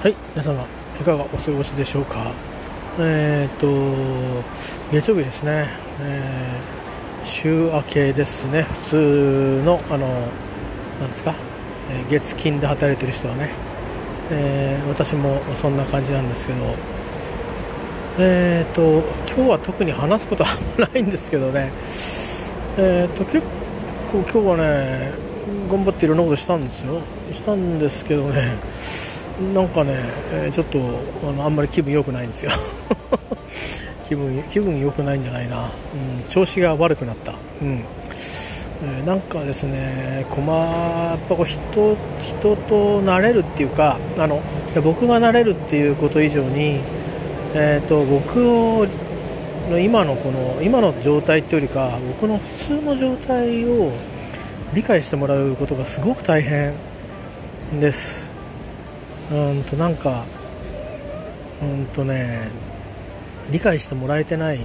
はい、皆様、いかがお過ごしでしょうか？えっ、と、月曜日ですね、えー週明けですね、普通の、あの、なんですか、えー月金で働いてる人はね、え私もそんな感じなんですけど、えっ、と、今日は特に話すことはないんですけどね、えっ、と、結構今日はね、頑張っていろんなことしたんですよ。したんですけどね、なんかね、えーちょっとあのあんまり気分良くないんですよ。気分気分良くないんじゃないな、うん、調子が悪くなった、うん。えーなんかですね困やっぱこう人人と慣れるっていうかあの僕が慣れるっていうこと以上に、えー、と僕の今のこの今の状態っていうよりか僕の普通の状態を理解してもらうことがすごく大変です。うんとなんかうんとね理解してもらえてない、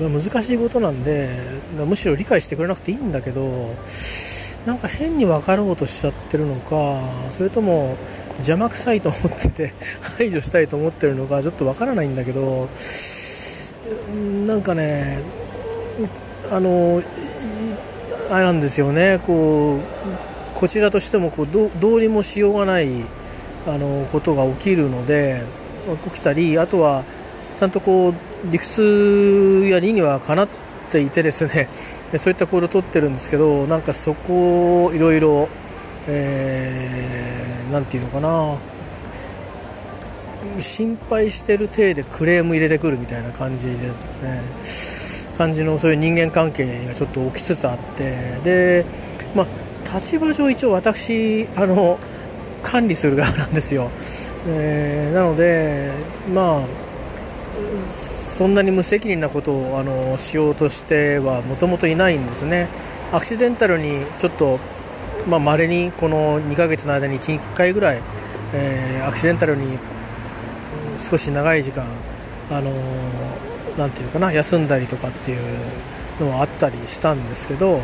うん、難しいことなんでむしろ理解してくれなくていいんだけどなんか変に分かろうとしちゃってるのかそれとも邪魔くさいと思ってて排除したいと思ってるのかちょっと分からないんだけどうんなんかねあのあれなんですよねこうこちらとしてもこうどうどうにもしようがないあのことが起きるので起きたりあとはちゃんとこう理屈や理にはかなっていてですね そういった行動をとってるんですけどなんかそこをいろいろ何て言うのかな心配してる体でクレーム入れてくるみたいな感じですね感じのそういう人間関係がちょっと起きつつあってでまあ立場上一応私あの管理する側なんですよ、えーなのでまあそんなに無責任なことをあのしようとしてはもともといないんですね。アクシデンタルにちょっとまあ稀にこの2ヶ月の間に1、1回ぐらい、えーアクシデンタルに少し長い時間あのなんていうかな休んだりとかっていうのはあったりしたんですけど、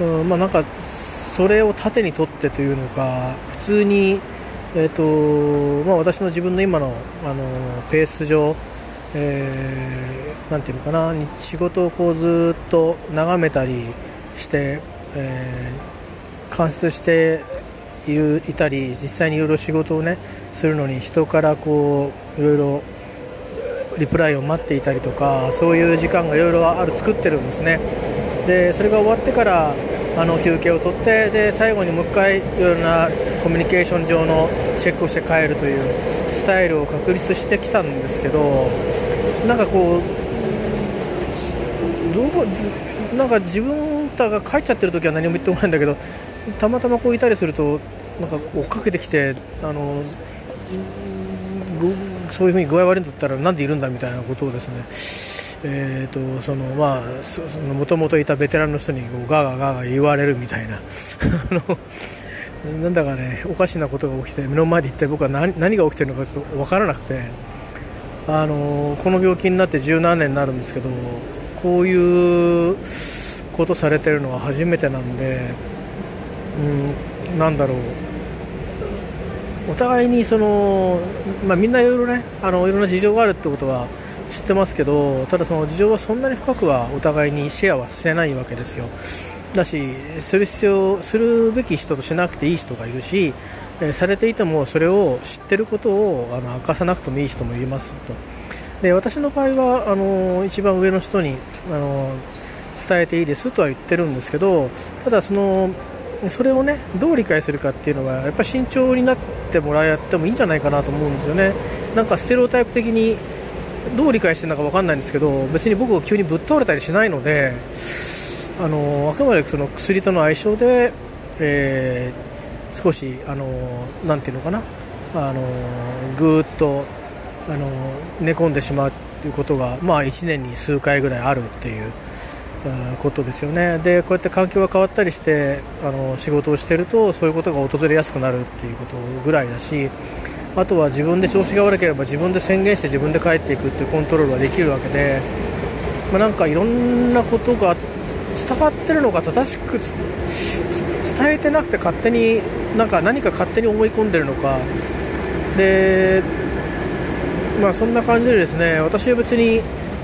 うん、まあなんかそれを盾にとってというのか普通にえーとまあ、私の自分の今のあのペース上、えーなんていうのかな仕事をこうずっと眺めたりして、えー観察しているいたり実際にいろいろ仕事をねするのに人からこういろいろリプライを待っていたりとかそういう時間がいろいろある作ってるんですね。でそれが終わってからあの休憩を取ってで最後にもう一回いろいろなコミュニケーション上のチェックをして帰るというスタイルを確立してきたんですけどなんかこうどうなんか自分たが帰っちゃってる時は何も言ってこないんだけどたまたまこういたりするとなんか追っかけてきてあのそういうふうに具合悪いんだったらなんでいるんだみたいなことをですねえー、とそのまあそその元々いたベテランの人にこうガーガーガーガー言われるみたいな。なんだかねおかしなことが起きて目の前で一体僕は何何が起きてるのかちょっと分からなくて。あのこの病気になって十何年になるんですけどこういうことされてるのは初めてなんでうんなんだろう。お互いにその、まあ、みんないろいろねあのいろんな事情があるってことは知ってますけどただその事情はそんなに深くはお互いにシェアはしてないわけですよ。だしする必要するべき人としなくていい人がいるし、えされていてもそれを知ってることをあの明かさなくてもいい人もいますと。で私の場合はあの一番上の人にあの伝えていいですとは言ってるんですけどただそのそれをねどう理解するかっていうのはやっぱり慎重になってもらってもいいんじゃないかなと思うんですよね。なんかステレオタイプ的にどう理解してるのか分かんないんですけど別に僕が急にぶっ倒れたりしないのであのあくまでその薬との相性で、えー少しあのなんていうのかなあのぐーっとあの寝込んでしまうということが、まあ、1年に数回ぐらいあるっていうことですよね。でこうやって環境が変わったりしてあの仕事をしてるとそういうことが訪れやすくなるっていうことぐらいだしあとは自分で調子が悪ければ自分で宣言して自分で帰っていくっていうコントロールができるわけで、まあ、なんかいろんなことが伝わってるのか正しく伝えてなくて勝手になんか何か勝手に思い込んでるのか。でまあそんな感じでですね私は別に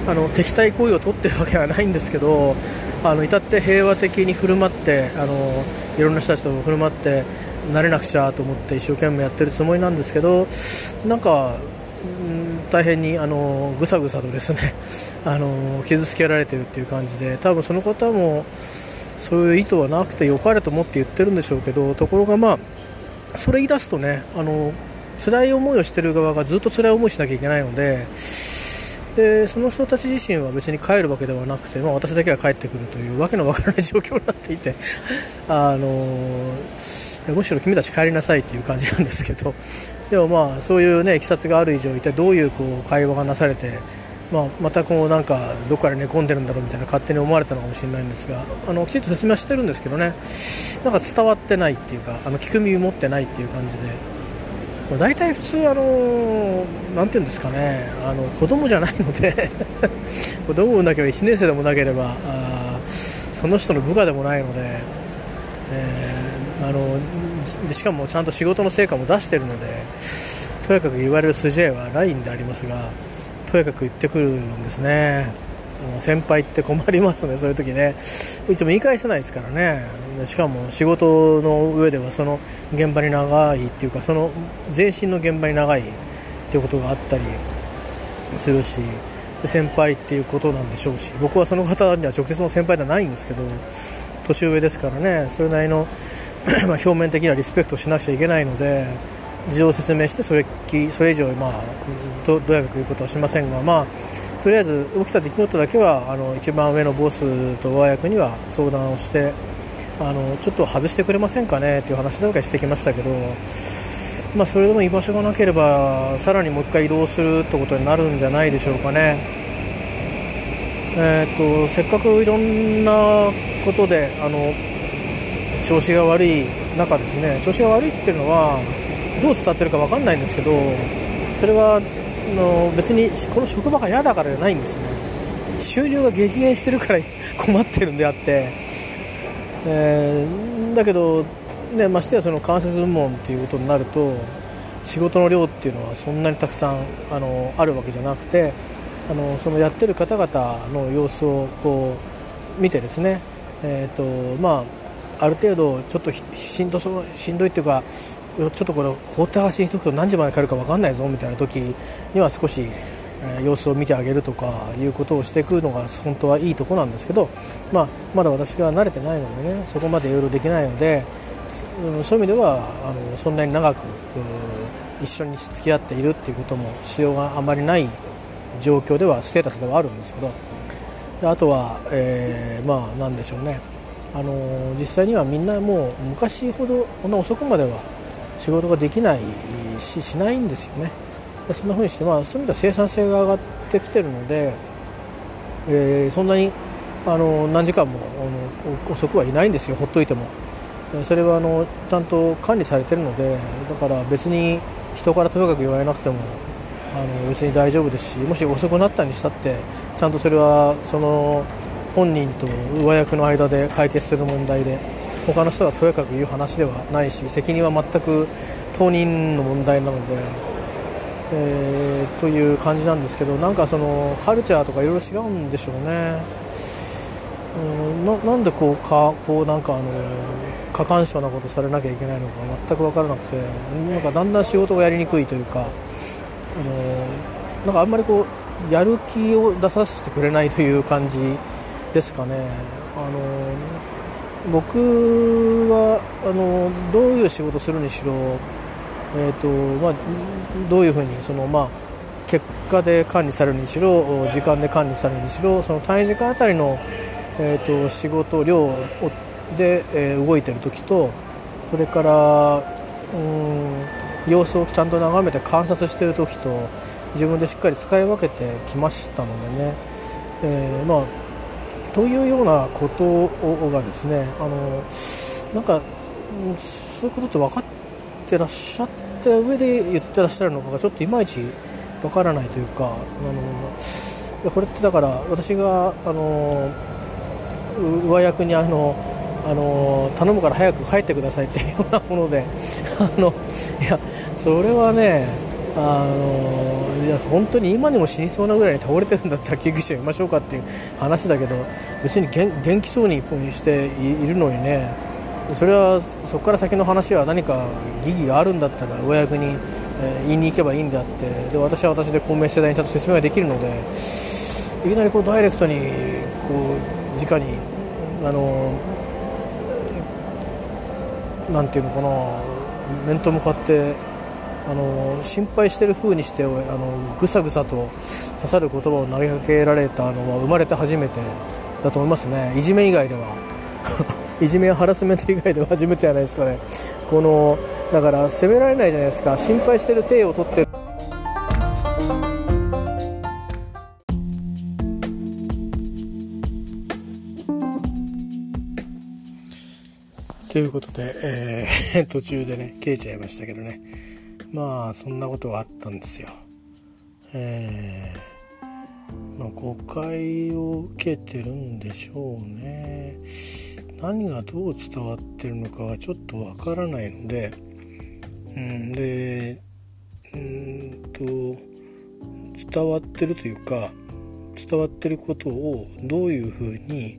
あの敵対行為を取ってるわけはないんですけどあの至って平和的に振る舞ってあのいろんな人たちと振る舞って慣れなくちゃと思って一生懸命やってるつもりなんですけどなんか、ん、大変にあのぐさぐさとですね あの傷つけられてるっていう感じで多分その方もそういう意図はなくてよかれと思って言ってるんでしょうけどところがまあそれ言い出すとねあの辛い思いをしてる側がずっと辛い思いしなきゃいけないのででその人たち自身は別に帰るわけではなくて、まあ、私だけが帰ってくるというわけのわからない状況になっていて あのむしろ君たち帰りなさいっていう感じなんですけど。でもまあそういうねいきさつがある以上一体どういうこう会話がなされて、まあ、またこうなんかどっから寝込んでるんだろうみたいな勝手に思われたのかもしれないんですがあのきちんと説明はしてるんですけどね。なんか伝わってないっていうかあの聞く耳持ってないっていう感じで。まあ、大体普通あのなんて言うんですかね。あの子供じゃないので 子供産んなければ1年生でもなければあその人の部下でもないので、えー、あのでしかもちゃんと仕事の成果も出してるのでとにかく言われる筋合いはないんでありますがとにかく言ってくるんですね。先輩って困りますねそういう時ね。いつも言い返せないですからね。しかも仕事の上ではその現場に長いっていうかその全身の現場に長いっていうことがあったりするし先輩っていうことなんでしょうし僕はその方には直接の先輩ではないんですけど年上ですからねそれなりの ま表面的なリスペクトをしなくちゃいけないので事情を説明してそれそれ以上、まあ、どどうやく言うことはしませんが、まあ、とりあえず起きた出来事だけはあの一番上のボスと上役には相談をしてあのちょっと外してくれませんかねっていう話だけしてきましたけど、まあ、それでも居場所がなければさらにもう1回移動するってことになるんじゃないでしょうかね。えーと、せっかくいろんなことであの調子が悪い中ですね調子が悪いって言ってるのはどう伝ってるか分かんないんですけどそれはの別にこの職場が嫌だからじゃないんですよね収入が激減してるから困ってるんであってえー、だけど、ね、ましてやその間接部門っていうことになると仕事の量っていうのはそんなにたくさんあのあるわけじゃなくてあのそのやってる方々の様子をこう見てですね、えーとまあ、ある程度ちょっとしんどそうしんどいっていうかちょっとこれ放って走りにしとくと何時まで帰るか分かんないぞみたいな時には少し様子を見てあげるとかいうことをしていくのが本当はいいとこなんですけど、まあ、まだ私が慣れてないのでねそこまでいろいろできないので、うん、そういう意味ではあのそんなに長く一緒に付き合っているっていうことも必要があまりない状況ではステータスではあるんですけどあとは、えー、まあなんでしょうねあの実際にはみんなもう昔ほどこんな遅くまでは仕事ができないししないんですよね。そんな風にして、まあ、そういう意味では生産性が上がってきてるので、えー、そんなにあの何時間もあの遅くはいないんですよほっといても。それはあのちゃんと管理されてるのでだから別に人からとにかく言われなくてもあの別に大丈夫ですしもし遅くなったにしたってちゃんとそれはその本人と上役の間で解決する問題で他の人がとやかく言う話ではないし責任は全く当人の問題なのでえー、という感じなんですけどなんかそのカルチャーとかいろいろ違うんでしょうね、うん、ななんでこうかこうなんかあの過干渉なことされなきゃいけないのか全く分からなくてなんかだんだん仕事がやりにくいというかあのなんかあんまりこうやる気を出させてくれないという感じですかね。あの僕はあのどういう仕事するにしろえーとまあ、どういうふうにその、まあ、結果で管理されるにしろ時間で管理されるにしろその単位時間あたりの、えーと、仕事量で、えー、動いてる時とそれからうん様子をちゃんと眺めて観察してる時と自分でしっかり使い分けてきましたのでね、えー、まあというようなことがですねあのなんかそういうことって分かってらっしゃってった上で言ってらっしゃるのかがちょっといまいちわからないというかあのこれってだから私があの上役にあのあの頼むから早く帰ってくださいっていうようなもので あのいやそれはねあのいや本当に今にも死にそうなぐらいに倒れてるんだったら救急車呼びましょうかっていう話だけど別に元気そうにしているのにねそれはそこから先の話は何か疑義があるんだったら上役に、え言いに行けばいいんであってで私は私で公明世代にちゃんと説明ができるのでいきなりこうダイレクトにこう直にあのなんていうのかな面と向かってあの心配してる風にしてあのぐさぐさと刺さる言葉を投げかけられたのは生まれて初めてだと思いますね。いじめ以外では。いじめやハラスメント以外では初めてじゃないですかねこのだから責められないじゃないですか心配してる体を取ってるということで、えー、途中でね消えちゃいましたけどねまあそんなことがあったんですよ。えー、まあ、誤解を受けてるんでしょうね。何がどう伝わってるのかはちょっとわからないので、うん、でうんと伝わってるというか伝わってることをどういうふうに、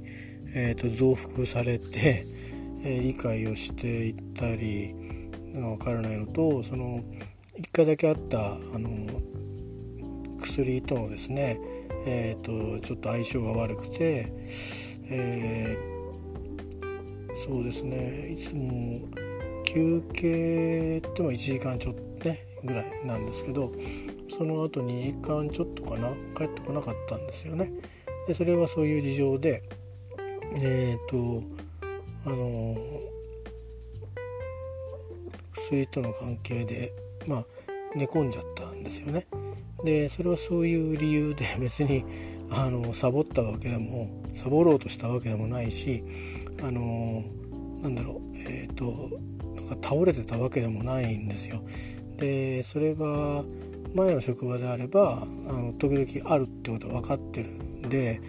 えーと、増幅されて、え、理解をしていったりが分からないのとその1回だけあったあの薬とのですね、えーと、ちょっと相性が悪くて、えー、そうですねいつも休憩っても1時間ちょっとねぐらいなんですけどその後2時間ちょっとかな帰ってこなかったんですよね。でそれはそういう事情でえっ、ー、とあの薬との関係でまあ寝込んじゃったんですよね。でそれはそういう理由で別にあのサボったわけでもサボろうとしたわけでもないしあのなんだろうえっ、ー、となんか倒れてたわけでもないんですよ。でそれは前の職場であればあの時々あるってことは分かってるんで、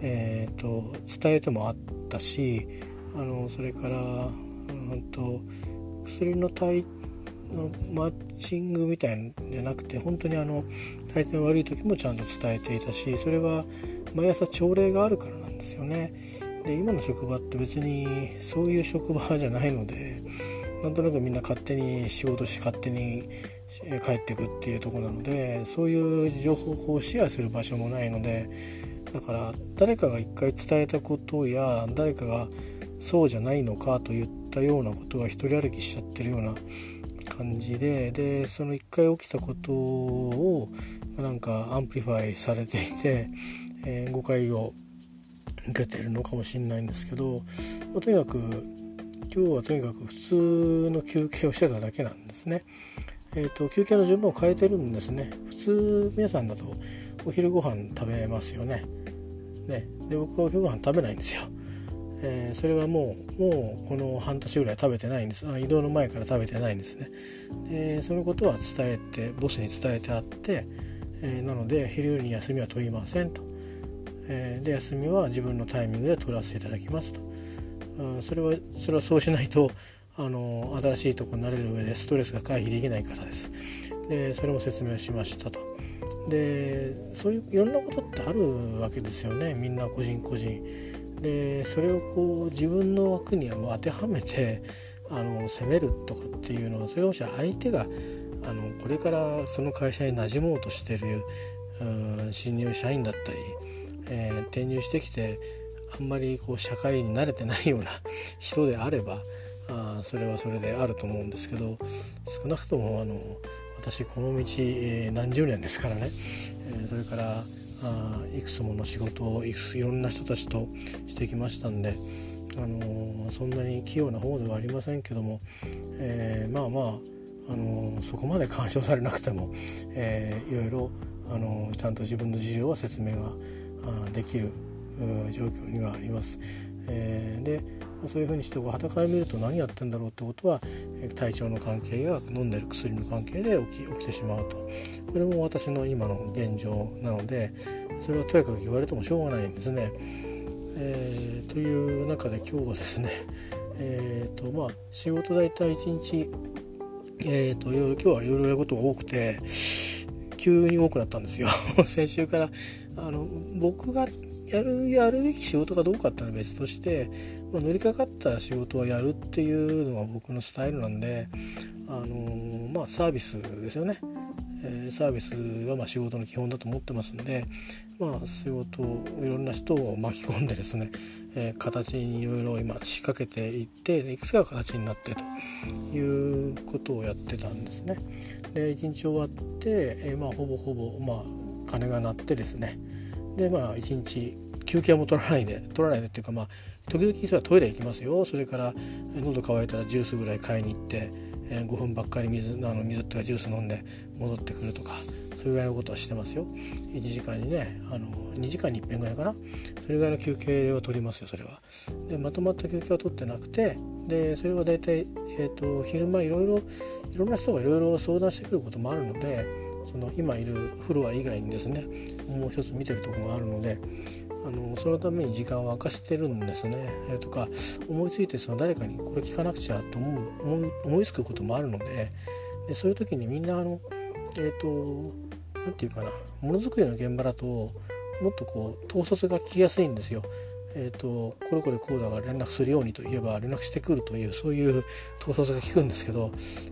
えーと、伝えてもあったしあのそれから、うんと、薬の体のマッチングみたいんじゃなくて本当にあの体調悪い時もちゃんと伝えていたしそれは毎朝朝礼があるからなんですよね。で今の職場って別にそういう職場じゃないのでなんとなくみんな勝手に仕事して勝手に帰ってくっていうとこなのでそういう情報をシェアする場所もないのでだから誰かが一回伝えたことや誰かがそうじゃないのかといったようなことが一人歩きしちゃってるような感じででその一回起きたことをなんか amplify されていて、えー、誤解を受けてるのかもしれないんですけど、まあ、とにかく今日はとにかく普通の休憩をしてただけなんですね。えーと、休憩の順番を変えてるんですね。普通皆さんだとお昼ご飯食べますよね。ねで僕はお昼ご飯食べないんですよ。えー、それはもうもうこの半年ぐらい食べてないんですあ移動の前から食べてないんですねでそのことは伝えてボスに伝えてあって、えー、なので昼に休みは取りませんと、えー、で休みは自分のタイミングで取らせていただきますと、うん、それはそれはそうしないとあの新しいとこになれる上でストレスが回避できないからです。でそれも説明しましたと。でそういういろんなことってあるわけですよね。みんな個人個人。でそれをこう自分の枠に当てはめてあの責めるとかっていうのはそれがもし相手があのこれからその会社に馴染もうとしてる新入社員だったり、えー、転入してきてあんまりこう社会に慣れてないような 人であればあそれはそれであると思うんですけど少なくともあの私この道、えー、何十年ですからね、えー、それからあいくつもの仕事をいくついろんな人たちとしてきましたんで、あのー、そんなに器用な方ではありませんけども、えー、まあまあ、あのー、そこまで干渉されなくても、えー、いろいろ、あのちゃんと自分の事情は説明ができる状況にはあります。えでそういうふうにしてはたから見ると何やってんだろうってことは体調の関係や飲んでる薬の関係で起き起きてしまうとこれも私の今の現状なのでそれはとやかく言われてもしょうがないんですね。えー、という中で今日はですね え、ー、とまあ仕事大体1日えーと、今日はいろいろやることが多くて急に多くなったんですよ。先週から。あの僕がやるやるべき仕事かどうかっていうのは別として、まあ、乗りかかった仕事はやるっていうのが僕のスタイルなんであのまあサービスですよね。えー、サービスがま仕事の基本だと思ってますんで、まあ、仕事をいろんな人を巻き込んでですね、えー、形にいろいろ今仕掛けていっていくつか形になってということをやってたんですね。で1日終わって、え、まあ、ほぼほぼ、まあ、鐘が鳴ってですね。でまあ1日休憩も取らないで取らないでっていうかまあ時々それはトイレ行きますよ。それから喉乾いたらジュースぐらい買いに行ってえ5分ばっかり水あの水とかジュース飲んで戻ってくるとか。それぐらいのことはしてますよ。1時間にねあの2時間に1遍ぐらいかな。それぐらいの休憩を取りますよそれは。でまとまった休憩は取ってなくてでそれは大体、えーと、昼間いろいろいろんな人がいろいろ相談してくることもあるのでその今いるフロア以外にですねもう一つ見てるとこがあるのであのそのために時間を明かしてるんですね、えー、とか思いついてその誰かにこれ聞かなくちゃと思う思いつくこともあるのででそういう時にみんなあのえっ、ー、と何て言うかなものづくりの現場だともっとこう統率が聞きやすいんですよ。えーと、これこれこうだから連絡するようにといえば連絡してくるというそういう統率が効くんですけど、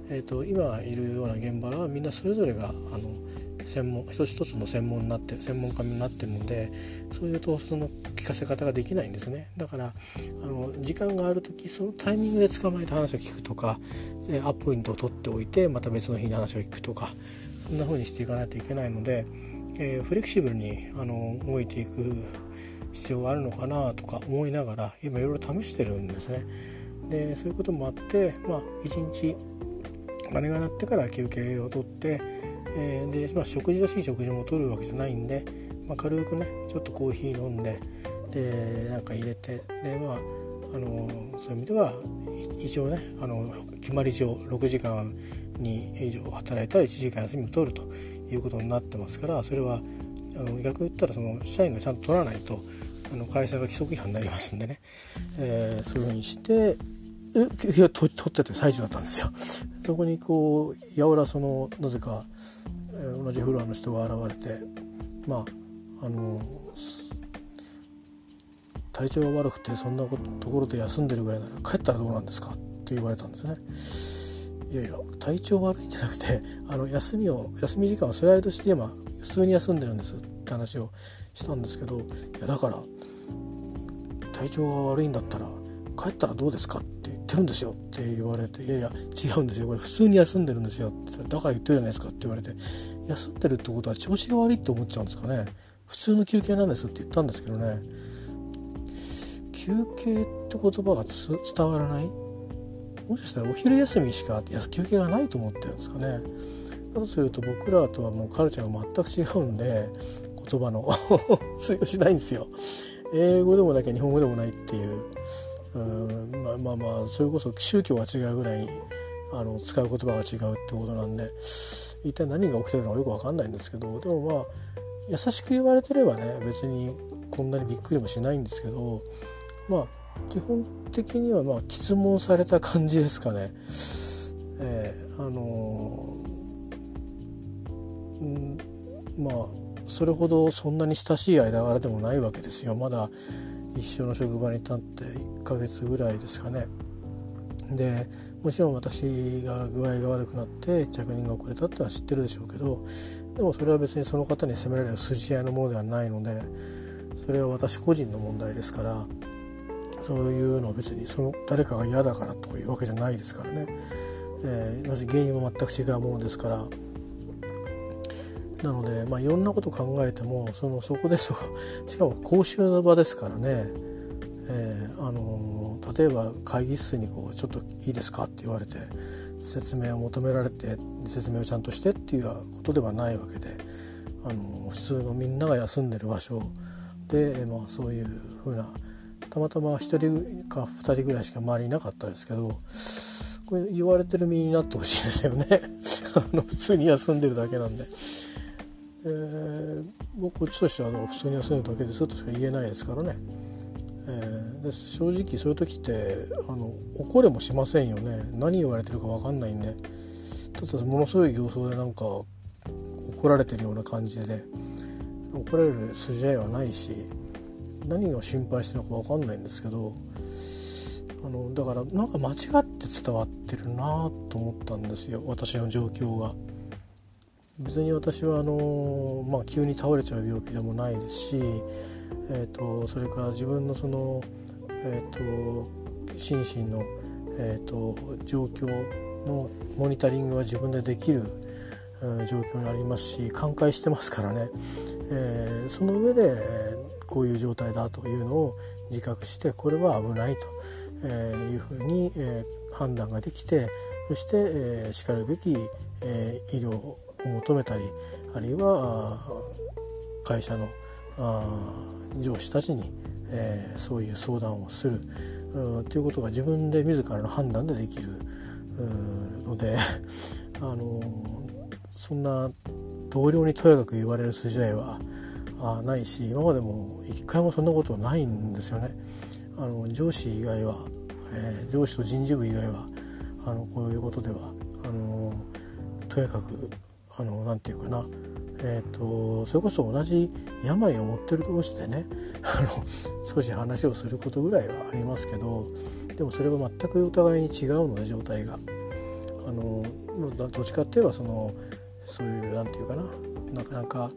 えーと今いるような現場はみんなそれぞれがあの専門一つ一つの専門になって専門家になってるのでそういう統率の聞かせ方ができないんですねだからあの時間がある時そのタイミングで捕まえて話を聞くとかアポイントを取っておいてまた別の日に話を聞くとかそんな風にしていかないといけないので、えー、フレキシブルにあの動いていく必要があるのかなとか思いながら今いろいろ試してるんですね。でそういうこともあってまあ一日鐘が鳴ってから休憩をとってえー、で、まあ、食事らしい食事もとるわけじゃないんで、まあ、軽くねちょっとコーヒー飲んででなんか入れてでまああのそういう意味では一応ねあの決まり上6時間に以上働いたら1時間休みを取るということになってますからそれはあの逆言ったらその社員がちゃんと取らないとあの会社が規則違反になりますんでね、えー、そういうふうにしていや取ってて最中だったんですよ。そこにこうやおらそのなぜか、えー、同じフロアの人が現れてまああの体調が悪くてそんなところで休んでるぐらいなら帰ったらどうなんですかって言われたんですね。いやいや体調悪いんじゃなくて あの休みを休み時間をスライドして今普通に休んでるんですって話をしたんですけどいやだから体調が悪いんだったら帰ったらどうですかって言ってるんですよって言われていやいや違うんですよこれ普通に休んでるんですよってだから言ってるじゃないですかって言われて休んでるってことは調子が悪いって思っちゃうんですかね。普通の休憩なんですって言ったんですけどね。休憩って言葉が伝わらないもしかしたらお昼休みしか休憩がないと思ってるんですかね。だとすると僕らとはもうカルチャーが全く違うんで言葉の 通用しないんですよ。英語でもなきゃ日本語でもないっていう。うんまあまあまあそれこそ宗教が違うぐらいあの使う言葉が違うってことなんで一体何が起きてるのかよく分かんないんですけどでもまあ優しく言われてればね別にこんなにびっくりもしないんですけどまあ基本的にはまあ質問された感じですかね。えー、あのー、んまあそれほどそんなに親しい間柄でもないわけですよまだ一緒の職場に立って1ヶ月ぐらいですかねでもちろん私が具合が悪くなって着任が遅れたってのは知ってるでしょうけどでもそれは別にその方に責められる筋合いのものではないのでそれは私個人の問題ですからそういうのは別にその誰かが嫌だからというわけじゃないですからね、えー、原因は全く違うものですからなので、まあ、いろんなこと考えてもそのそこですか しかも公衆の場ですからね、えー、あの例えば会議室にこう「ちょっといいですか?」って言われて説明を求められて説明をちゃんとしてっていうことではないわけであの普通のみんなが休んでる場所で、まあ、そういうふうなたまたま1人か2人ぐらいしか周りいなかったですけどこれ言われてる身になってほしいですよね。あの普通に休んでるだけなんで。えー、僕こっちとしては普通に休んでるだけですとしか言えないですからね、えー、で正直そういう時ってあの怒れもしませんよね。何言われてるか分かんないんで。ただものすごい形相でなんか怒られてるような感じで怒られる筋合いはないし何を心配してるのか分かんないんですけどあのだからなんか間違って伝わってるなと思ったんですよ私の状況が。別に私はあの、まあ、急に倒れちゃう病気でもないですし、えーと、それから自分のその、えーと、心身の、えーと、状況のモニタリングは自分でできる、うん、状況にありますし寛解してますからね、えー、その上でこういう状態だというのを自覚してこれは危ないと、いうふうに、判断ができてそして、しかるべき、医療を求めたりあるいは会社の上司たちに、そういう相談をするということが自分で自らの判断でできるので あのそんな同僚にとやかく言われる筋合いはあないし今までも一回もそんなことないんですよね。あの上司以外は、えー、上司と人事部以外はあのこういうことではあのとやかくあのなていうかなえーと、それこそ同じ病を持ってる同士でね あの少し話をすることぐらいはありますけどでもそれは全くお互いに違うので状態が。あのどっちかっていえばそのそういうなんていうかななかなか、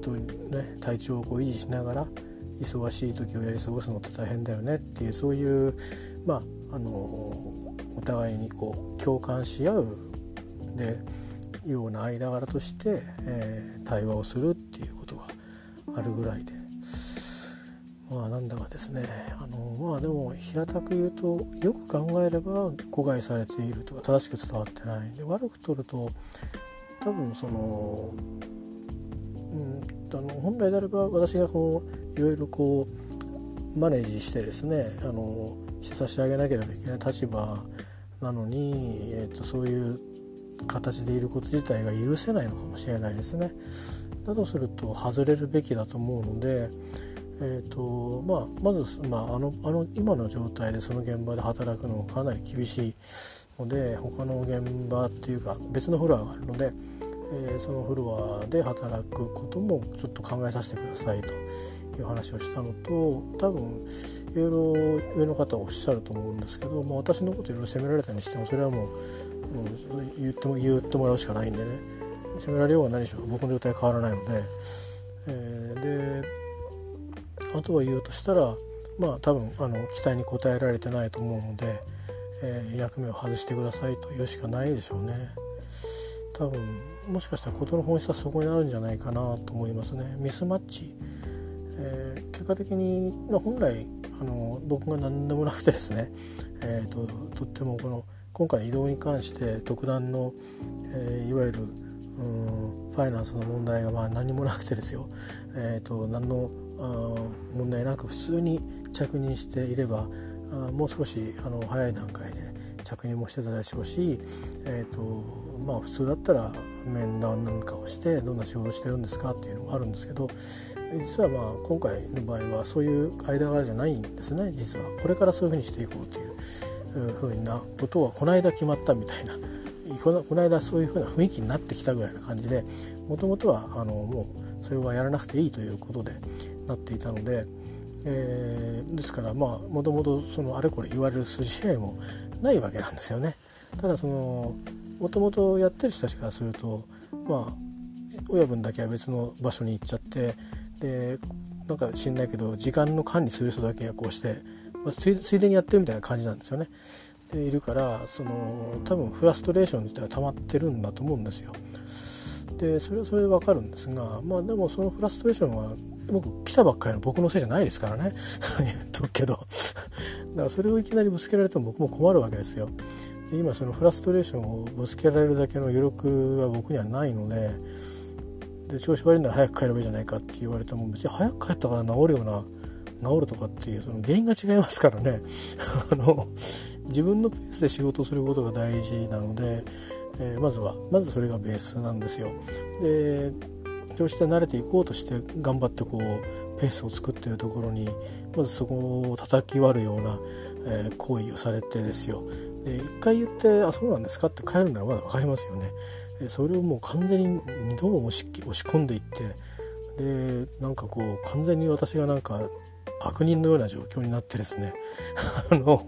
とね、体調をこう維持しながら忙しい時をやり過ごすのって大変だよねっていうそういうまああのお互いにこう共感し合うでような間柄として、えー、対話をするっていうことがあるぐらいで。まあなんだかですね。あのまあでも平たく言うとよく考えれば誤解されているとか正しく伝わってない。で悪く取ると多分そのあの本来であれば私がこういろいろこうマネージしてですねあの差し上げなければいけない立場なのに、えーとそういう形でいること自体が許せないのかもしれないですね。だとすると外れるべきだと思うので、えーとまあ、まず、まあ、あのあの今の状態でその現場で働くのはかなり厳しいので他の現場っていうか別のフロアがあるので、えー、そのフロアで働くこともちょっと考えさせてくださいという話をしたのと多分いろいろ上の方はおっしゃると思うんですけど、まあ、私のこといろいろ責められたにしてもそれはもうもう言っても言ってもらうしかないんでね責められようが何しろ僕の状態変わらないので、えー、であとは言うとしたらまあ多分あの期待に応えられてないと思うので、えー、役目を外してくださいと言うしかないでしょうね。多分もしかしたら事の本質はそこにあるんじゃないかなと思いますね。ミスマッチ、えー、結果的に、まあ、本来あの僕が何でもなくてですね、えーと、とってもこの今回の移動に関して特段の、えー、いわゆるうんファイナンスの問題がまあ何もなくてですよ、えーと、何の問題なく普通に着任していればあもう少しあの早い段階で着任もしてたでしょうし、えーとまあ、普通だったら面談なんかをしてどんな仕事してるんですかっていうのがあるんですけど実はまあ今回の場合はそういう間柄じゃないんですね。実は。これからそういうふうにしていこうというふうなことはこの間決まったみたいな。このこの間そういうふうな雰囲気になってきたぐらいな感じでもともとはあのもうそれはやらなくていいということでなっていたので、えー、ですからまあもともとあれこれ言われる筋合いもないわけなんですよね。ただそのもともとやってる人たちからするとまあ親分だけは別の場所に行っちゃってでなんか知んないけど時間の管理する人だけがこうしてまあ、ついでにやってるみたいな感じなんですよね。でいるからその多分フラストレーション自体は溜まってるんだと思うんですよ。でそれはそれで分かるんですがまあでもそのフラストレーションは僕来たばっかりの僕のせいじゃないですからね 言っとくけどだからそれをいきなりぶつけられても僕も困るわけですよ。今そのフラストレーションをぶつけられるだけの余力は僕にはないのでで調子悪いなら早く帰ればいいじゃないかって言われても別に早く帰ったから治るような治るとかっていうその原因が違いますからね あの自分のペースで仕事することが大事なので、えー、まずはまずそれがベースなんですよ。でそして慣れていこうとして頑張ってこうペースを作ってるところにまずそこを叩き割るような、えー、行為をされてですよで一回言って「あそうなんですか?」って帰るならまだ分かりますよね。それをもう完全に2度も押し押し込んでいってでなんかこう完全に私がなんか悪人のような状況になってですね あの、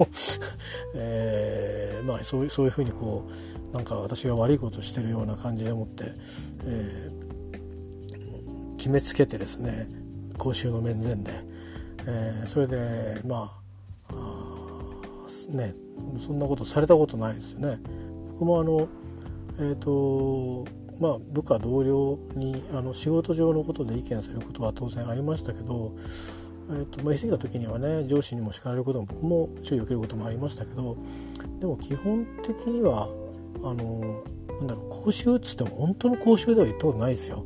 えー、まあそうそういうふうにこうなんか私が悪いことをしてるような感じでもって、えー、決めつけてですね公衆の面前で、えー、それでまあねそんなことされたことないですよね。僕もあのえーとまあ、部下同僚にあの仕事上のことで意見することは当然ありましたけど、えーとまあ、言い過ぎた時にはね上司にも叱られることも僕も注意を受けることもありましたけどでも基本的にはあのなんだろう講習っつっても本当の講習では言ったことないですよ。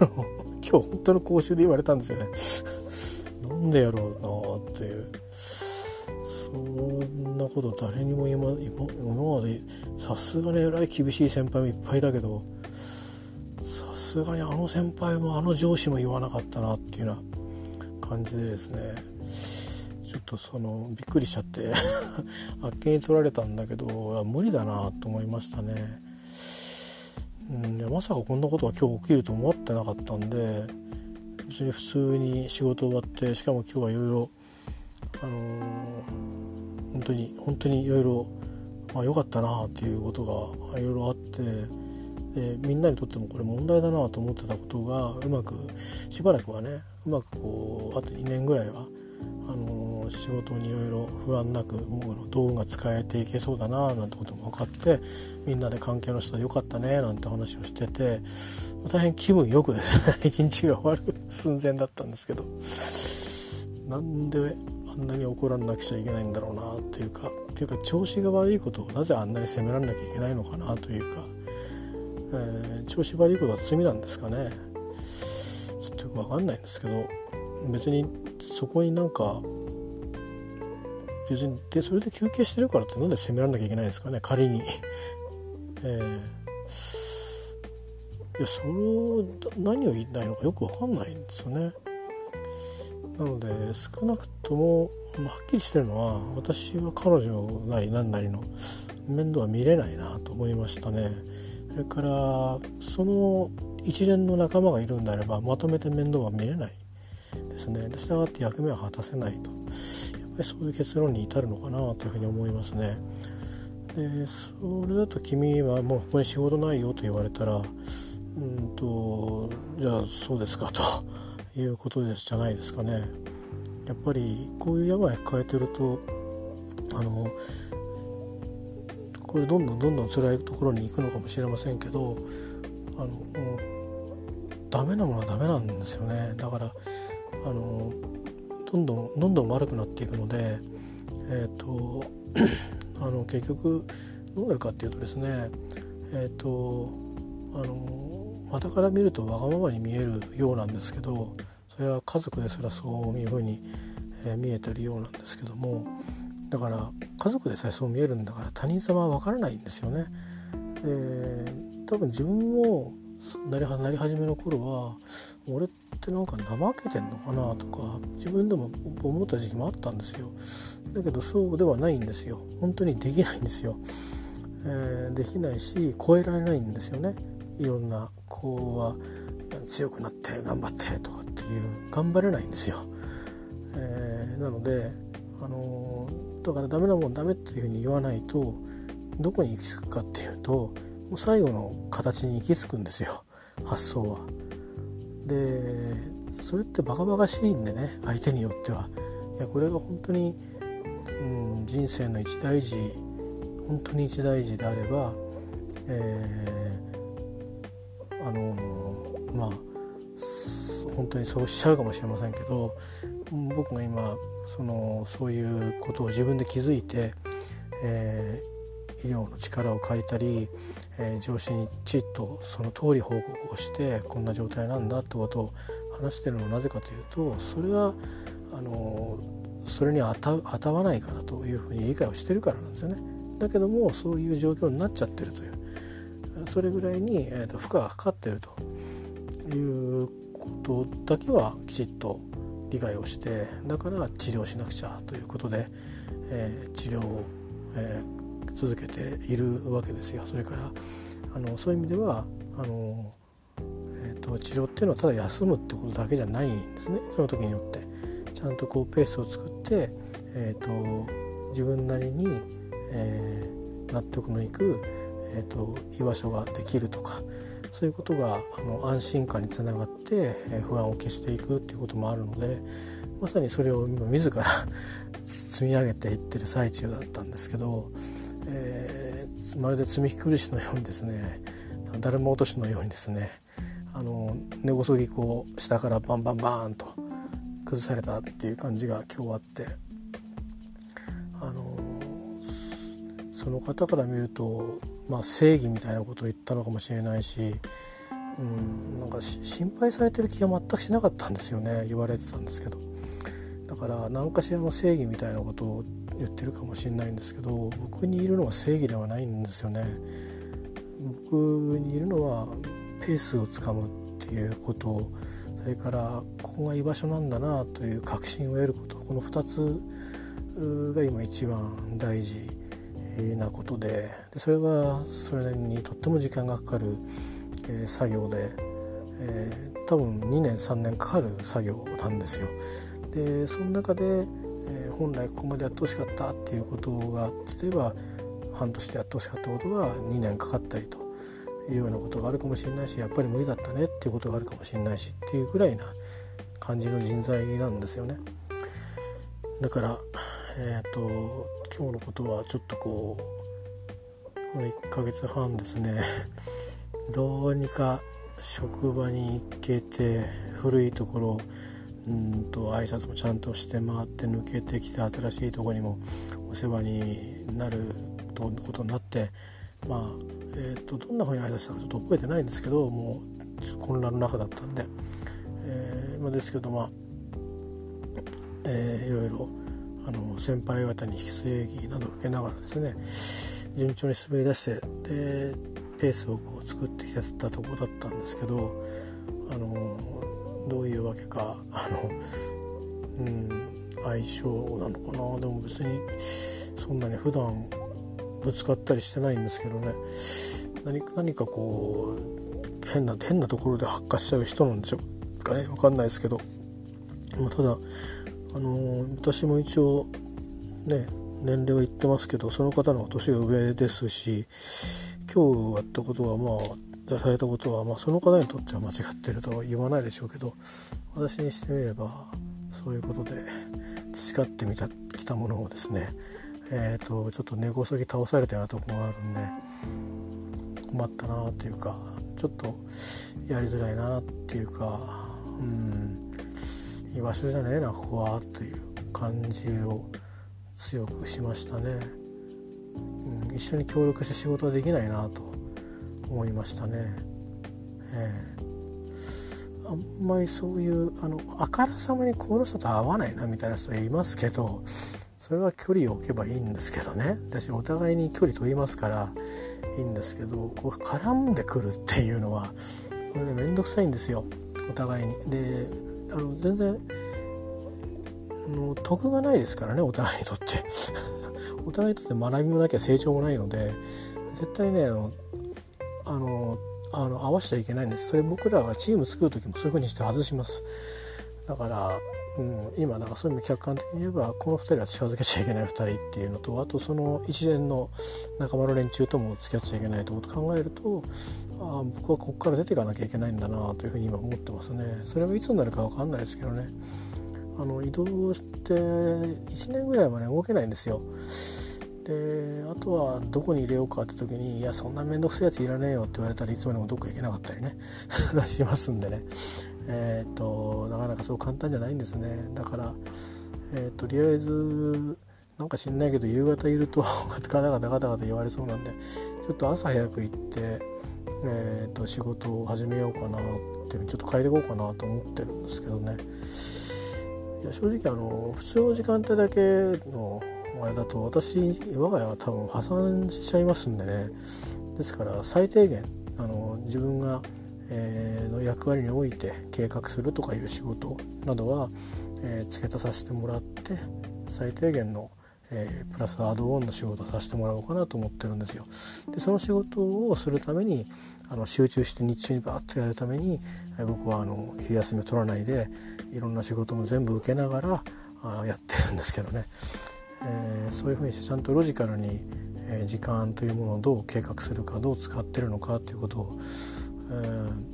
今日本当の講習で言われたんですよね。なんでやろうなっていう。そんなこと誰にも今今までさすがにえらい厳しい先輩もいっぱいだけどさすがにあの先輩もあの上司も言わなかったなっていうような感じでですねちょっとそのびっくりしちゃってあっけに取られたんだけど無理だなと思いましたね。うん、まさかこんなことが今日起きると思ってなかったんで別に普通に仕事終わってしかも今日はいろいろあのー本当に本当にいろいろ良かったなっていうことがいろいろあってでみんなにとってもこれ問題だなと思ってたことがうまくしばらくはねうまくこうあと2年ぐらいはあのー、仕事にいろいろ不安なくもう道具が使えていけそうだななんてことも分かってみんなで関係の人でよかったねなんて話をしてて大変気分よくですね 一日が終わる寸前だったんですけど。なんであんなに怒らなくちゃいけないんだろうなっていうかっていうか調子が悪いことをなぜあんなに責められなきゃいけないのかなというか、えー、調子悪いことは罪なんですかねちょっとよく分かんないんですけど別にそこになんか別にでそれで休憩してるからってなんで責められなきゃいけないんですかね仮に。えー、いやそれを何を言いたいのかよく分かんないんですよね。なので少なくとも、まあ、はっきりしてるのは私は彼女なり何なりの面倒は見れないなと思いましたね。それからその一連の仲間がいるんであればまとめて面倒は見れないですね。で従って役目は果たせないとやっぱりそういう結論に至るのかなというふうに思いますね。でそれだと君はもうここに仕事ないよと言われたらうんとじゃあそうですかと。いうことですじゃないですかね。やっぱりこういう病抱えてるとあのこれどんどんどんどん辛いところに行くのかもしれませんけどあのダメなものはダメなんですよねだからあのどんどんどんどん悪くなっていくのでえっ、ー、とあの結局どうなるかっていうとですねえっ、ー、とあの傍から見るとわがままに見えるようなんですけどそれは家族ですらそういうふうに、え見えてるようなんですけどもだから家族でさえそう見えるんだから他人様はわからないんですよね。で多分自分もなりなり始めの頃は俺ってなんか怠けてんのかなとか自分でも思った時期もあったんですよ。だけどそうではないんですよ。本当にできないんですよ、えー、できないし超えられないんですよね。いろんな子は強くなって頑張ってとかっていう頑張れないんですよ。えー、なので、あのー、だからダメなもんダメっていうふうに言わないとどこに行き着くかっていうともう最後の形に行き着くんですよ発想は。でそれってバカバカしいんでね相手によっては。いやこれが本当に、うん、人生の一大事本当に一大事であれば、えーあのまあ本当にそうしちゃうかもしれませんけど僕が今そのそういうことを自分で気づいて、えー、医療の力を借りたり、えー、上司にちっとその通り報告をしてこんな状態なんだってことを話してるのはなぜかというとそれはあのそれに当た当たわないからというふうに理解をしてるからなんですよね。だけどもそういう状況になっちゃってるという。それぐらいに、えーと、負荷がかかっているということだけはきちっと、理解をしてだから治療しなくちゃということで、えー、治療を、えー、続けているわけですよ。それからあのそういう意味ではあの、えーと、治療っていうのはただ休むってことだけじゃないんですねその時によってちゃんとこうペースを作って、えーと、自分なりに、えー、納得のいく、えーと、居場所ができるとかそういうことがあの安心感につながって、え、不安を消していくっていうこともあるのでまさにそれを今自ら 積み上げていってる最中だったんですけど、えー、まるで積み苦しのようにですねだるま落としのようにですねあの根こそぎこう下からバンバンバーンと崩されたっていう感じが今日あってあのその方から見ると、まあ、正義みたいなことを言ったのかもしれないし、うん、なんか心配されてる気が全くしなかったんですよね。言われてたんですけど。だから何かしらの正義みたいなことを言ってるかもしれないんですけど僕にいるのは正義ではないんですよね。僕にいるのはペースをつかむっていうこと。それからここが居場所なんだなという確信を得ること。この2つが今一番大事。なことででそれはそれにとっても時間がかかる、えー、作業で、えー、多分2年3年かかる作業なんですよ。でその中で、えー、本来ここまでやってほしかったっていうことが例えば半年でやってほしかったことが2年かかったりというようなことがあるかもしれないしやっぱり無理だったねっていうことがあるかもしれないしっていうぐらいな感じの人材なんですよね。だからえっ、と今日のことはちょっとこうこの1ヶ月半ですね。どうにか職場に行けて古いところうんと挨拶もちゃんとして回って抜けてきて新しいとこにもお世話になるとことになってまあ、えーと、どんなふうに挨拶したかちょっと覚えてないんですけどもう混乱の中だったんで、えーまあ、ですけどまあ、えー、いろいろあの先輩方に非正義などを受けながらですね順調に滑り出してでペースをこう作ってきてたとこだったんですけどあのどういうわけかあの、うん、相性なのかな。でも別にそんなに普段ぶつかったりしてないんですけどね。何か何かこう変な変なところで発火しちゃう人なんでしょうかね。分かんないですけど、まあ、ただあの、私も一応ね年齢は言ってますけどその方の年が上ですし今日やったことはまあ出されたことは、まあ、その方にとっては間違ってるとは言わないでしょうけど私にしてみればそういうことで培ってみたきたものをですねえーと、ちょっと根こそぎ倒されたようなとこがあるんで困ったなっていうかちょっとやりづらいなっていうかうん。居場所じゃねえなここはっていう感じを強くしましたね、うん、一緒に協力して仕事はできないなと思いましたね。えー、あんまりそういうあのあからさまにこの人と合わないなみたいな人いますけどそれは距離を置けばいいんですけどね。私お互いに距離取りますからいいんですけどこう絡んでくるっていうのはこれね面倒くさいんですよ。お互いに。であの全然の得がないですからねお互いにとって。お互いにとって学びもなきゃ成長もないので絶対ねあのあのあの合わせちゃいけないんですそれ僕らがチーム作る時もそういう風にして外しますだからうん、今なんかそういう意味客観的に言えばこの2人は近づけちゃいけない2人っていうのとあとその一連の仲間の連中とも付き合っちゃいけないということ考えるとあ僕はここから出ていかなきゃいけないんだなというふうに今思ってますね。それがいつになるか分かんないですけどねあの移動して1年ぐらいはね動けないんですよ。であとはどこに入れようかって時に「いやそんな面倒くさいやついらねえよ」って言われたらいつまでもどっか行けなかったりね しますんでねえーと、なかなかそう簡単じゃないんですね。だから、えー、とりあえずなんか知んないけど夕方いるとガタガタガタガタ言われそうなんでちょっと朝早く行って、えー、と仕事を始めようかなってちょっと変えていこうかなと思ってるんですけどね。いや正直あの普通の時間帯だけのあれだと私我が家は多分破産しちゃいますんでね。ですから最低限あの自分がえ、の役割において計画するとかいう仕事などは、え、付け足させてもらって最低限の、え、プラスアドオンの仕事をさせてもらおうかなと思ってるんですよ。でその仕事をするためにあの集中して日中にバーッとやるために、え、僕はあの昼休みを取らないでいろんな仕事も全部受けながらあやってるんですけどね、えー、そういうふうにしてちゃんとロジカルに、え時間というものをどう計画するかどう使ってるのかということを、え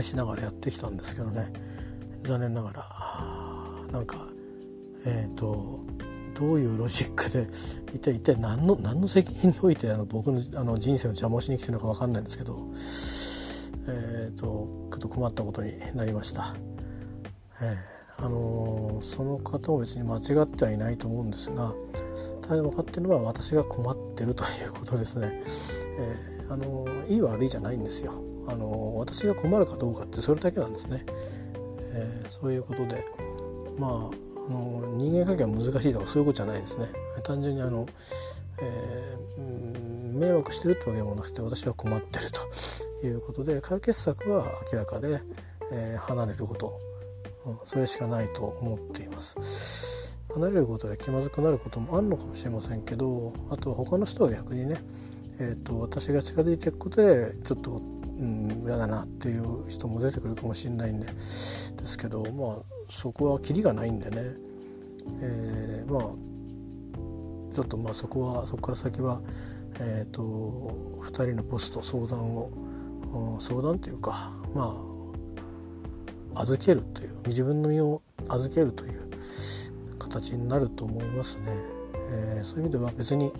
試しながらやってきたんですけどね残念ながらなんかえっ、とどういうロジックで一体一体何の何の責任においてあの僕のあの人生の邪魔をしに来てるのか分かんないんですけどえっ、ー、とちょっと困ったことになりました。えー、あのー、その方も別に間違ってはいないと思うんですがただ分かってるのは私が困ってるということですね。えー、あのいい悪いじゃないんですよ。あの私が困るかどうかってそれだけなんですね。えそういうことでまああの人間関係は難しいとかそういうことじゃないですね単純にあの、えー、迷惑してるってわけでもなくて私は困ってるということで解決策は明らかで、えー、離れること、うん、それしかないと思っています離れることで気まずくなることもあるのかもしれませんけどあとは他の人は逆にね、えーと、私が近づいていくことでちょっとうん、嫌だなっていう人も出てくるかもしれないんでですけどまあそこはキリがないんでね、えー、まあちょっとまあそこはそこから先は、えーと、2人のボスと相談を相談というかまあ預けるという自分の身を預けるという形になると思いますね。えー、そういう意味では別に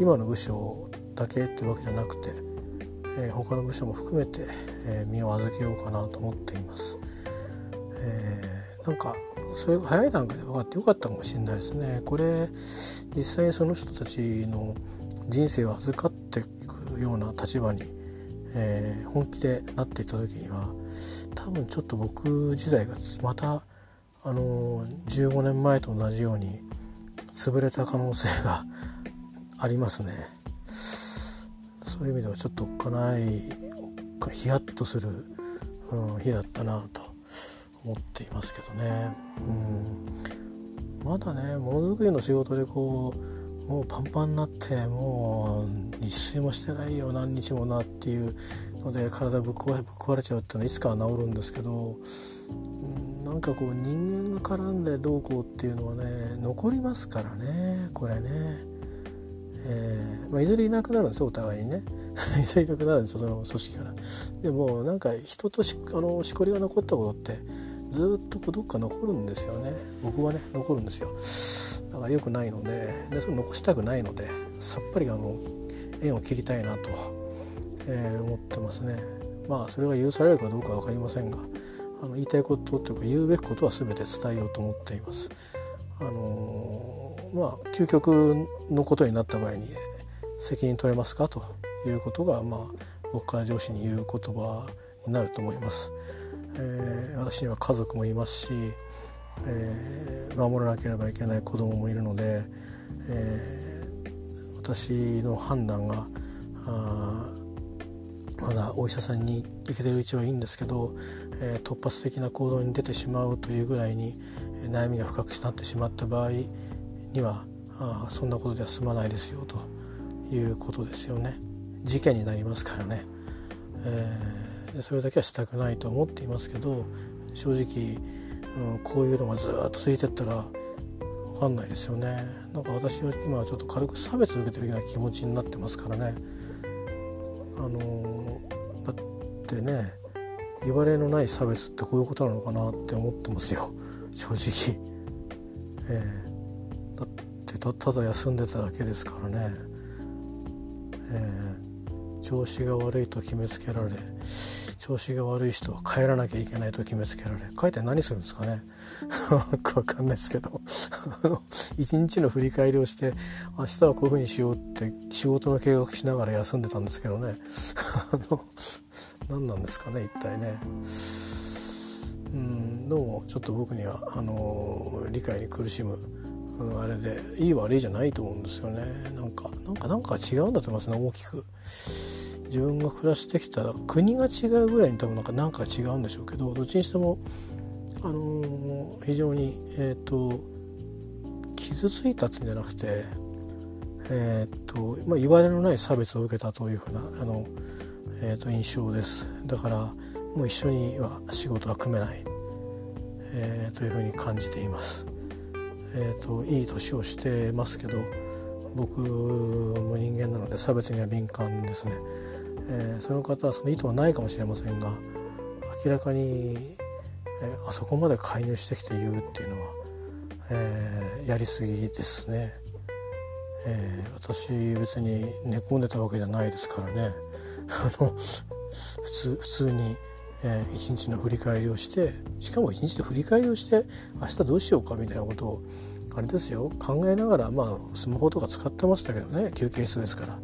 今の部署だけというわけじゃなくて、えー、他の部署も含めて、えー、身を預けようかなと思っています。えなんかそれが早い段階で分かってよかったかもしれないですね。これ実際にその人たちの人生を預かっていくような立場に、えー、本気でなっていった時には多分ちょっと僕時代がまたあの15年前と同じように潰れた可能性がありますね。そういう意味ではちょっとおっかないヒヤッとする、うん、日だったなと思っていますけどね。うんまだねものづくりの仕事でこうもうパンパンになってもう一睡もしてないよ何日もなっていうので体ぶっ壊れぶっ壊れちゃうっていうのはいつかは治るんですけど、うん、なんかこう人間が絡んでどうこうっていうのはね残りますからねこれね。えーまあ、いずれ いなくなるんですよお互いにね。いずれいなくなるんですよその組織から。でもなんか人としあのしこりが残ったことってずっとどっか残るんですよね。僕はね残るんですよ。だから良くないのででそれ残したくないのでさっぱりあの縁を切りたいなと、えー、思ってますね。まあそれが許されるかどうか分かりませんがあの言いたいことというか言うべきことは全て伝えようと思っています。あのー、まあ究極のことになった場合に責任取れますかということがまあ僕から上司に言う言葉になると思います。えー、私には家族もいますし、えー、守らなければいけない子供もいるので、えー、私の判断がまだお医者さんに行けてるうちはいいんですけど、え突発的な行動に出てしまうというぐらいに悩みが深くなってしまった場合にはあそんなことでは済まないですよということですよね。事件になりますからね。えーそれだけはしたくないと思っていますけど正直、うん、こういうのがずっと続いてったら分かんないですよね。なんか私は今ちょっと軽く差別を受けてるような気持ちになってますからね。あのー、だってね言われのない差別ってこういうことなのかなって思ってますよ。正直。えー、だってただ休んでただけですからね。えー、調子が悪いと決めつけられ調子が悪い人は帰らなきゃいけないと決めつけられ帰って何するんですかね。よ くわかんないですけど。一日の振り返りをして明日はこういう風にしようって仕事の計画しながら休んでたんですけどね。何なんですかね一体ね。うんどうもちょっと僕にはあの理解に苦しむうん、あれでいい悪いじゃないと思うんですよね。なんかなんかなんか違うんだと思いますね大きく。自分が暮らしてきた国が違うぐらいに多分なんか何か違うんでしょうけどどっちにしてもあの非常に、えーと、傷ついたってんじゃなくて、えーとまあ、言われのない差別を受けたというふうなあの、えーと、印象です。だからもう一緒には仕事は組めない、えー、というふうに感じています。えーと、いい年をしてますけど僕も人間なので差別には敏感ですね、えー、その方はその意図はないかもしれませんが明らかに、えー、あそこまで介入してきて言うっていうのは、えー、やりすぎですね、え私別に寝込んでたわけじゃないですからね。あの普通普通にえー、一日の振り返りをしてしかも一日で振り返りをして明日どうしようかみたいなことをあれですよ考えながらまあスマホとか使ってましたけどね休憩室ですから、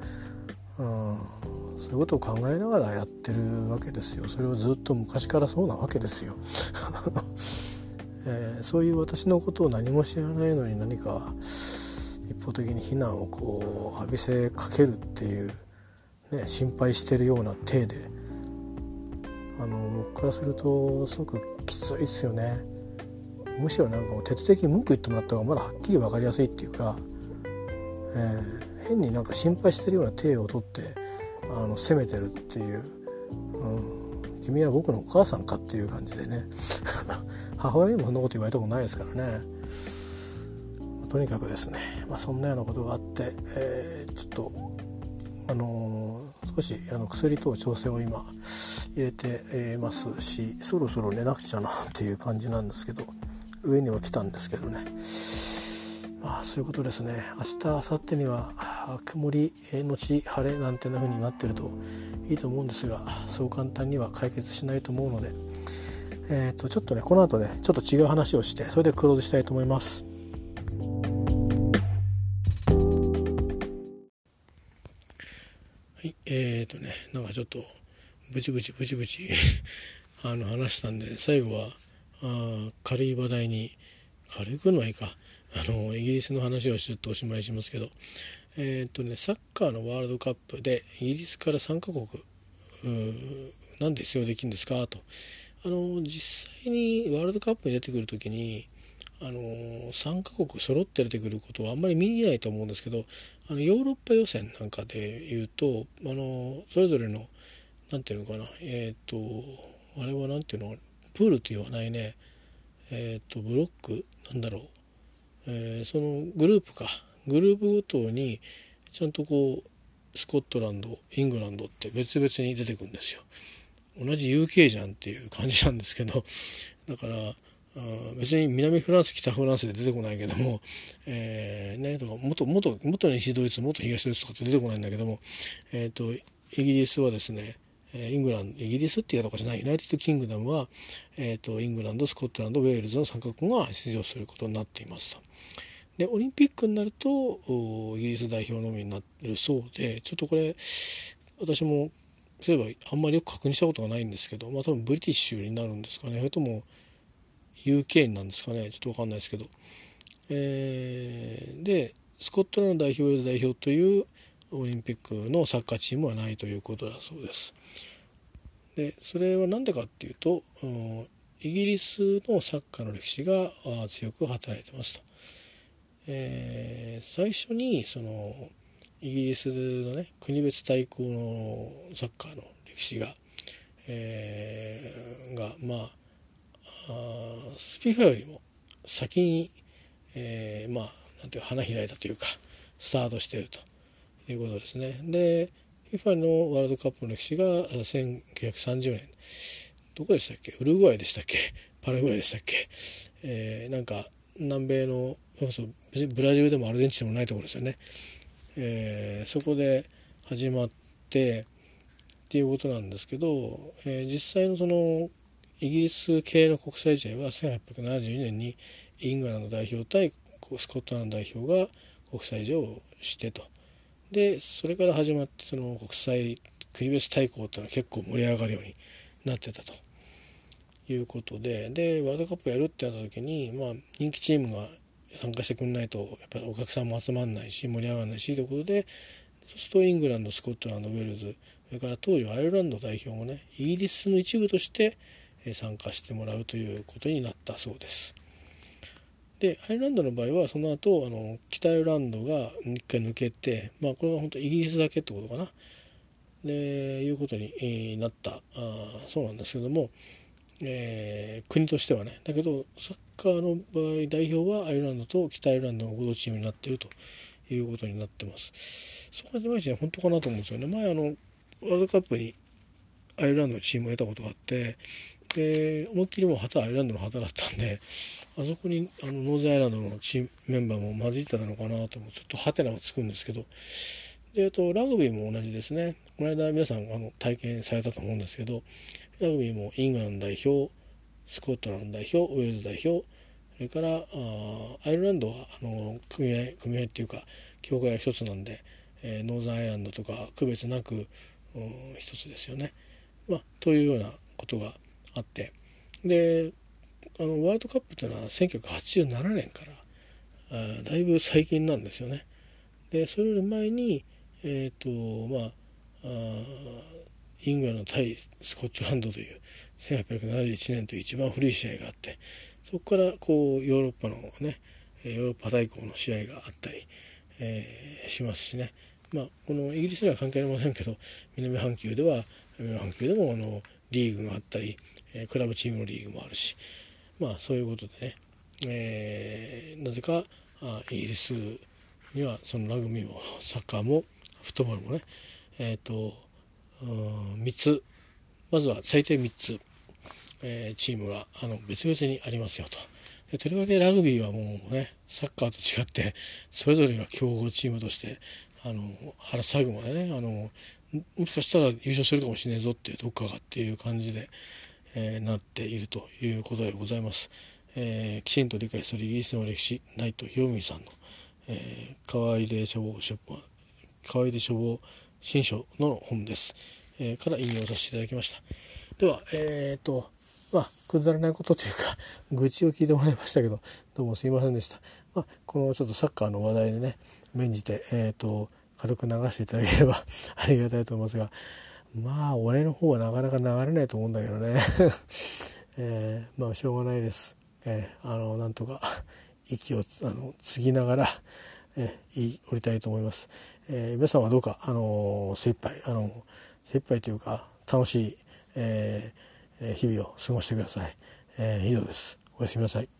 うん、そういうことを考えながらやってるわけですよ。それはずっと昔からそうなわけですよ、えー、そういう私のことを何も知らないのに何か一方的に非難をこう浴びせかけるっていう、ね、心配してるような体であの僕からするとすごくきついですよね。むしろなんかもう徹底的に文句言ってもらった方がまだはっきり分かりやすいっていうか、えー、変になんか心配してるような体をとってあの責めてるっていう、うん、君は僕のお母さんかっていう感じでね。母親にもそんなこと言われたことないですからね。とにかくですね、まあ、そんなようなことがあって、えー、ちょっとあのー、少しあの薬と調整を今入れてますしそろそろ寝なくちゃな っていう感じなんですけど上には来たんですけどねまあそういうことですね明日明後日には曇りのち晴れなんてな風になってるといいと思うんですがそう簡単には解決しないと思うのでえー、とちょっとねこの後ねちょっと違う話をしてそれでクローズしたいと思います。はい、えーとね、なんかちょっと、ブチブチブチブチ あの、話したんで、最後は、あ軽い話題に、軽くのはいか、あの、イギリスの話をちょっとおしまいしますけど、えーとね、サッカーのワールドカップで、イギリスから3カ国、なんで出場できるんですか？と。あの、実際にワールドカップに出てくる時に、あの3カ国揃って出てくることはあんまり見えないと思うんですけどあのヨーロッパ予選なんかでいうとあのそれぞれの何て言うのかなえっ、ー、とあれは何て言うのプールって言わないねえっ、ー、とブロックなんだろう、えー、そのグループかグループごとにちゃんとこうスコットランドイングランドって別々に出てくるんですよ。同じ UK じゃんっていう感じなんですけどだから別に南フランス北フランスで出てこないけども、えー、ねとか元元元西ドイツ元東ドイツとかって出てこないんだけども、えーと、イギリスはですねイングランドイギリスっていうとこじゃない United Kingdom は、えーと、イングランドスコットランドウェールズの3カ国が出場することになっていますと。でオリンピックになるとイギリス代表のみになるそうでちょっとこれ私もそういえばあんまりよく確認したことがないんですけど、まあ、多分 British になるんですかねそれとも UK なんですかねちょっと分かんないですけど、えー、でスコットランド代表ウェールズ代表というオリンピックのサッカーチームはないということだそうです。でそれは何でかっていうとうんイギリスのサッカーの歴史が強く働いてますと。えー、最初にそのイギリスのね国別対抗のサッカーの歴史が、えー、がまあスピファよりも先に、えー、まあなんていう花開いたというかスタートしているということですね。で FIFA のワールドカップの歴史が1930年。どこでしたっけ？ウルグアイでしたっけ？パラグアイでしたっけ、えー、なんか南米のブラジルでもアルゼンチンでもないところですよね、えー、そこで始まってっていうことなんですけど、えー、実際のそのイギリス系の国際試合は1872年にイングランド代表対スコットランド代表が国際試合をしてと。でそれから始まってその国際国別対抗っていうのは結構盛り上がるようになってたと。いうことで。でワールドカップやるってなった時に、まあ、人気チームが参加してくれないとやっぱりお客さんも集まんないし盛り上がらないしということでそうするとイングランドスコットランドウェールズそれから当時はアイルランド代表もねイギリスの一部として参加してもらうということになったそうです。でアイルランドの場合はその後あの北アイルランドが一回抜けて、まあ、これは本当イギリスだけってことかな。でいうことになった。あそうなんですけども、えー、国としてはね。だけどサッカーの場合代表はアイルランドと北アイルランドの合同チームになっていると。いうことになってます。そこがいまいちね本当かなと思うんですよね。前あのワールドカップにアイルランドのチームを見たことがあってで思いっきりもう旗アイランドの旗だったんであそこにあの Northern Ireland のチームメンバーも混じってたのかなともちょっとハテナがつくんですけどであとラグビーも同じですねこの間皆さんあの体験されたと思うんですけどラグビーもイングランド代表スコットランド代表ウェールズ代表それからあアイルランドはあの組合組合っていうか協会が一つなんで、えー、ノーザンアイランドとか区別なく、一つですよね。まあ、というようなことがあってであのワールドカップというのは1987年からあだいぶ最近なんですよね。でそれより前にえっ、ー、とまああイングランド対スコットランドという1871年という一番古い試合があってそこからこうヨーロッパのねヨーロッパ大交の試合があったり、えー、しますしねまあこのイギリスには関係ありませんけど南半球では南半球でもあのリーグがあったりクラブチームのリーグもあるしまあそういうことでね、えー、なぜかイギリスにはそのラグビーもサッカーもフットボールもねえっ、ー、と3つまずは最低3つ、えー、チームがあの別々にありますよと。とりわけラグビーはもうねサッカーと違ってそれぞれが強豪チームとしてあの最後までねあのもしかしたら優勝するかもしれないぞっていうどっかがっていう感じで、えー、なっているということでございます。えー、きちんと理解するイギリスの歴史ナイト・ヒロミさんの、えー、河合で書房出版河合で書房新書の本です、えー、から引用させていただきました。では、えっ、ー、と、まあ、くだらないことというか、愚痴を聞いてもらいましたけど、どうもすいませんでした。まあ、このちょっとサッカーの話題でね、免じて、えっ、ー、と、軽く流していただければ ありがたいと思いますがまあ俺の方はなかなか流れないと思うんだけどね。えー、まあしょうがないです、えー、あのなんとか息をあの継ぎながら、えー、降りたいと思います、えー、皆さんはどうかあの精一杯あの精一杯というか楽しい、えー、日々を過ごしてください、えー、以上です。おやすみなさい。